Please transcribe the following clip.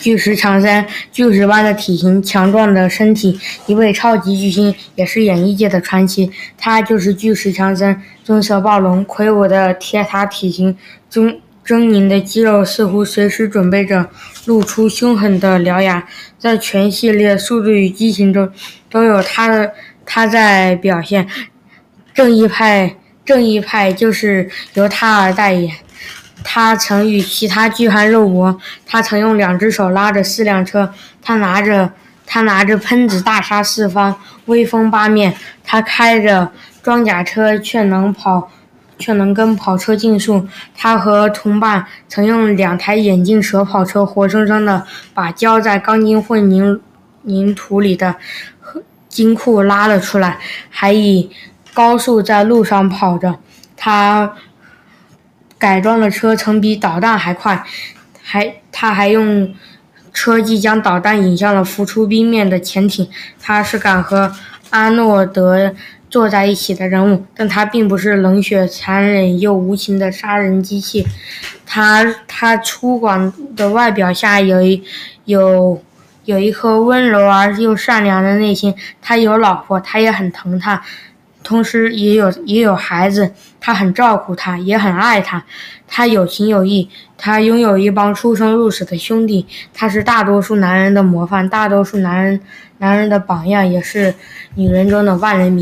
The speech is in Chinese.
巨石强森，巨石般的体型，强壮的身体，一位超级巨星，也是演艺界的传奇。他就是巨石强森，棕色暴龙，魁梧的铁塔体型，狰狰狞的肌肉，似乎随时准备着露出凶狠的獠牙。在全系列《速度与激情》中，都有他的他在表现。正义派，正义派就是由他而代言。他曾与其他巨汉肉搏，他曾用两只手拉着四辆车，他拿着他拿着喷子大杀四方，威风八面。他开着装甲车，却能跑，却能跟跑车竞速。他和同伴曾用两台眼镜蛇跑车，活生生的把浇在钢筋混凝凝土里的金库拉了出来，还以高速在路上跑着。他。改装的车曾比导弹还快，还他还用车技将导弹引向了浮出冰面的潜艇。他是敢和阿诺德坐在一起的人物，但他并不是冷血、残忍又无情的杀人机器。他他粗犷的外表下有一有有一颗温柔而又善良的内心。他有老婆，他也很疼她。同时也有也有孩子，他很照顾他，也很爱他。他有情有义，他拥有一帮出生入死的兄弟。他是大多数男人的模范，大多数男人男人的榜样，也是女人中的万人迷。